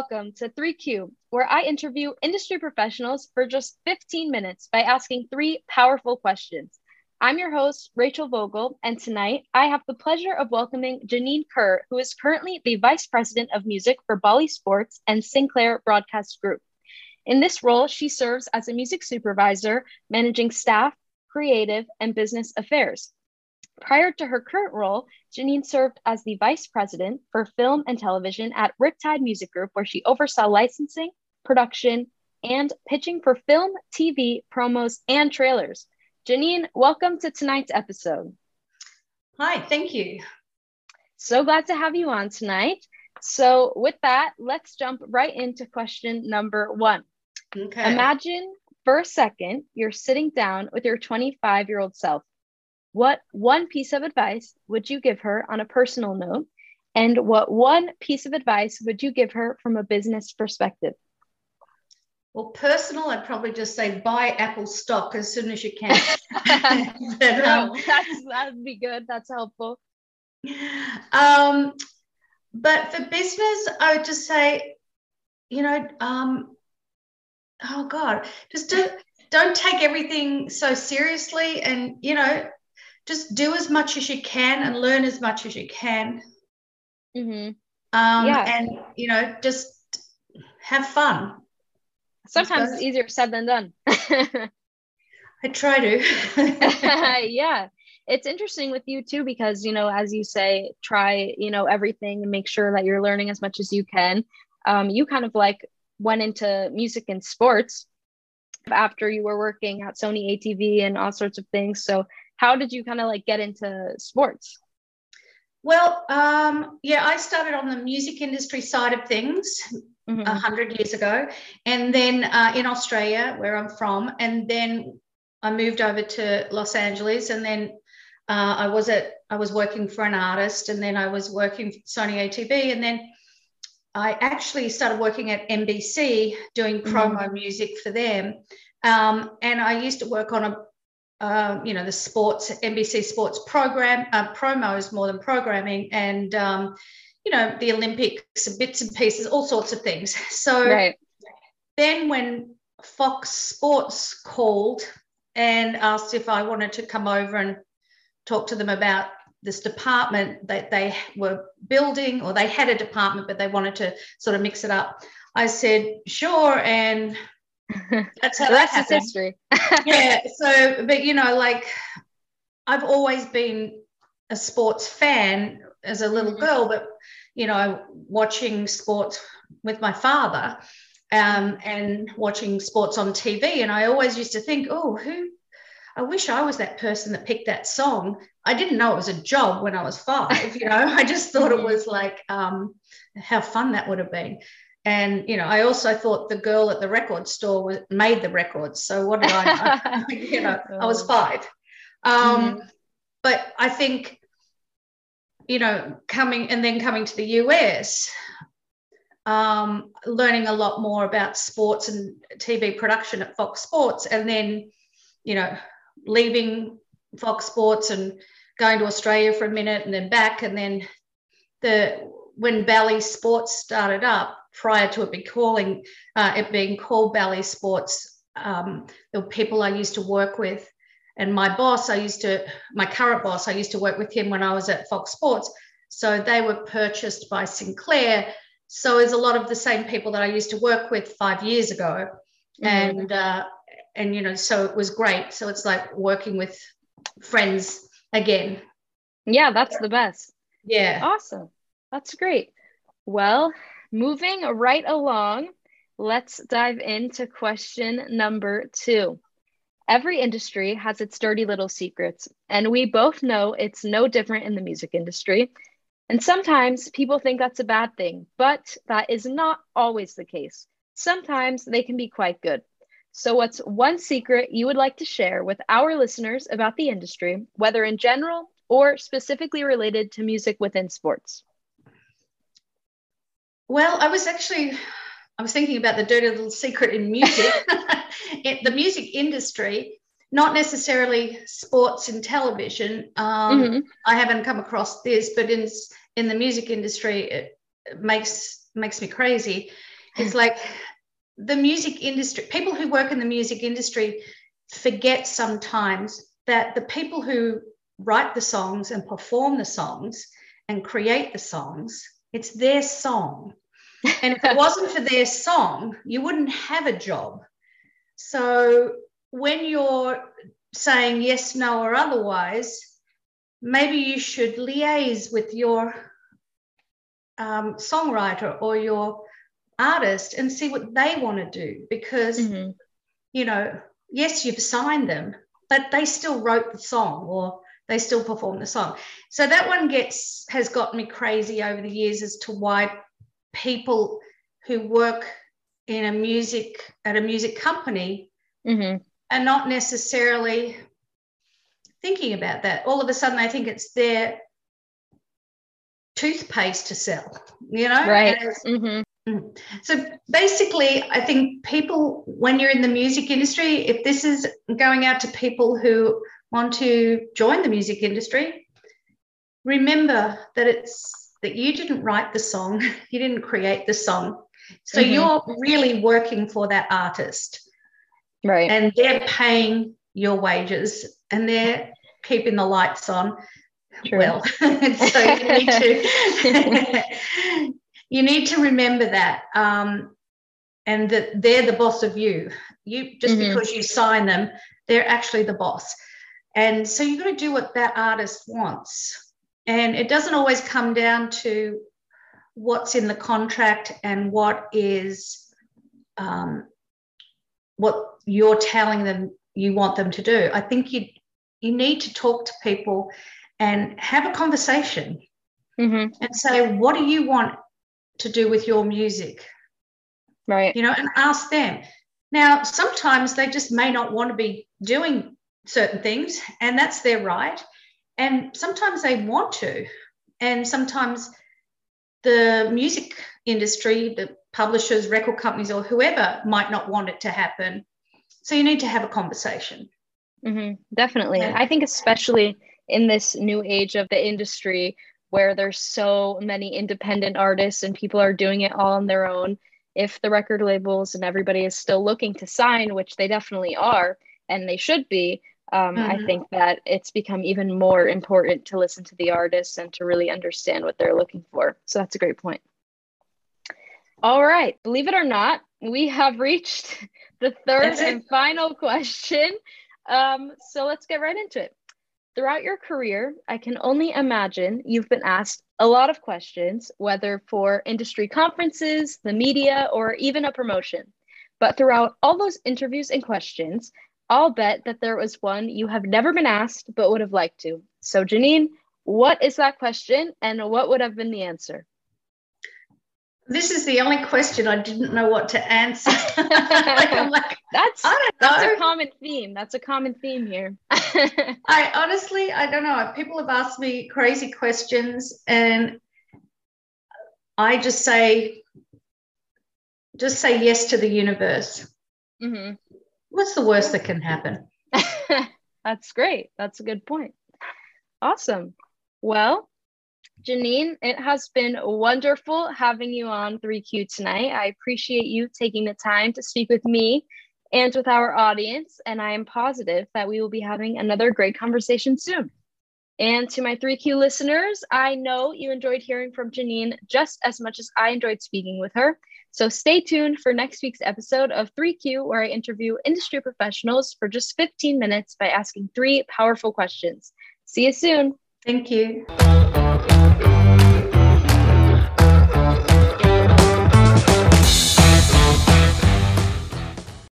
welcome to 3Q, where I interview industry professionals for just 15 minutes by asking three powerful questions. I'm your host, Rachel Vogel, and tonight I have the pleasure of welcoming Janine Kerr, who is currently the Vice President of Music for Bally Sports and Sinclair Broadcast Group. In this role, she serves as a music supervisor, managing staff, creative, and business affairs. Prior to her current role, Janine served as the vice president for film and television at Riptide Music Group, where she oversaw licensing, production, and pitching for film, TV, promos, and trailers. Janine, welcome to tonight's episode. Hi, thank you. So glad to have you on tonight. So, with that, let's jump right into question number one. Okay. Imagine for a second you're sitting down with your 25 year old self. What one piece of advice would you give her on a personal note? And what one piece of advice would you give her from a business perspective? Well, personal, I'd probably just say buy Apple stock as soon as you can. but, um, that's, that'd be good. That's helpful. Um, but for business, I would just say, you know, um, oh God, just do, don't take everything so seriously and, you know, just do as much as you can and learn as much as you can. Mm-hmm. Um, yeah. And, you know, just have fun. Sometimes it's easier said than done. I try to. yeah. It's interesting with you too, because, you know, as you say, try, you know, everything and make sure that you're learning as much as you can. Um, you kind of like went into music and sports after you were working at Sony ATV and all sorts of things. So how did you kind of like get into sports? Well, um, yeah, I started on the music industry side of things a mm-hmm. hundred years ago, and then uh, in Australia, where I'm from, and then I moved over to Los Angeles, and then uh, I was at I was working for an artist, and then I was working for Sony ATV, and then I actually started working at NBC doing promo mm-hmm. music for them, um, and I used to work on a um, you know, the sports, NBC sports program, uh, promos more than programming, and, um, you know, the Olympics, bits and pieces, all sorts of things. So right. then when Fox Sports called and asked if I wanted to come over and talk to them about this department that they were building, or they had a department, but they wanted to sort of mix it up. I said, sure. And that's how so that that's history. yeah. So, but you know, like I've always been a sports fan as a little mm-hmm. girl, but you know, watching sports with my father um, and watching sports on TV. And I always used to think, oh, who I wish I was that person that picked that song. I didn't know it was a job when I was five, you know, I just thought it mm-hmm. was like um, how fun that would have been and you know i also thought the girl at the record store was, made the records so what did i know? You know i was five. Um, mm but i think you know coming and then coming to the us um, learning a lot more about sports and tv production at fox sports and then you know leaving fox sports and going to australia for a minute and then back and then the when Bally Sports started up, prior to it being calling uh, it being called Bally Sports, um, were people I used to work with, and my boss I used to my current boss I used to work with him when I was at Fox Sports. So they were purchased by Sinclair. So it's a lot of the same people that I used to work with five years ago, mm-hmm. and uh, and you know so it was great. So it's like working with friends again. Yeah, that's the best. Yeah. Awesome. That's great. Well, moving right along, let's dive into question number two. Every industry has its dirty little secrets, and we both know it's no different in the music industry. And sometimes people think that's a bad thing, but that is not always the case. Sometimes they can be quite good. So, what's one secret you would like to share with our listeners about the industry, whether in general or specifically related to music within sports? Well, I was actually I was thinking about the dirty little secret in music, in the music industry, not necessarily sports and television. Um, mm-hmm. I haven't come across this, but in in the music industry, it, it makes makes me crazy. it's like the music industry, people who work in the music industry forget sometimes that the people who write the songs and perform the songs and create the songs, it's their song. And if it wasn't for their song, you wouldn't have a job. So when you're saying yes, no, or otherwise, maybe you should liaise with your um, songwriter or your artist and see what they want to do because mm-hmm. you know yes you've signed them but they still wrote the song or they still perform the song so that one gets has got me crazy over the years as to why people who work in a music at a music company mm-hmm. are not necessarily thinking about that all of a sudden they think it's their toothpaste to sell you know right mm-hmm. Mm. So basically, I think people, when you're in the music industry, if this is going out to people who want to join the music industry, remember that it's that you didn't write the song, you didn't create the song. So mm-hmm. you're really working for that artist. Right. And they're paying your wages and they're keeping the lights on. True. Well, so you need to you need to remember that um, and that they're the boss of you you just mm-hmm. because you sign them they're actually the boss and so you've got to do what that artist wants and it doesn't always come down to what's in the contract and what is um, what you're telling them you want them to do i think you you need to talk to people and have a conversation mm-hmm. and say what do you want to do with your music? Right. You know, and ask them. Now, sometimes they just may not want to be doing certain things, and that's their right. And sometimes they want to. And sometimes the music industry, the publishers, record companies, or whoever might not want it to happen. So you need to have a conversation. Mm-hmm, definitely. Yeah. I think, especially in this new age of the industry, where there's so many independent artists and people are doing it all on their own if the record labels and everybody is still looking to sign which they definitely are and they should be um, mm-hmm. i think that it's become even more important to listen to the artists and to really understand what they're looking for. So that's a great point. All right. Believe it or not we have reached the third and final question. Um, so let's get right into it. Throughout your career, I can only imagine you've been asked a lot of questions, whether for industry conferences, the media, or even a promotion. But throughout all those interviews and questions, I'll bet that there was one you have never been asked but would have liked to. So, Janine, what is that question and what would have been the answer? this is the only question I didn't know what to answer. like, that's that's a common theme. That's a common theme here. I honestly, I don't know. People have asked me crazy questions, and I just say, just say yes to the universe. Mm-hmm. What's the worst that can happen? that's great. That's a good point. Awesome. Well, Janine, it has been wonderful having you on 3Q tonight. I appreciate you taking the time to speak with me and with our audience, and I am positive that we will be having another great conversation soon. And to my 3Q listeners, I know you enjoyed hearing from Janine just as much as I enjoyed speaking with her. So stay tuned for next week's episode of 3Q, where I interview industry professionals for just 15 minutes by asking three powerful questions. See you soon. Thank you.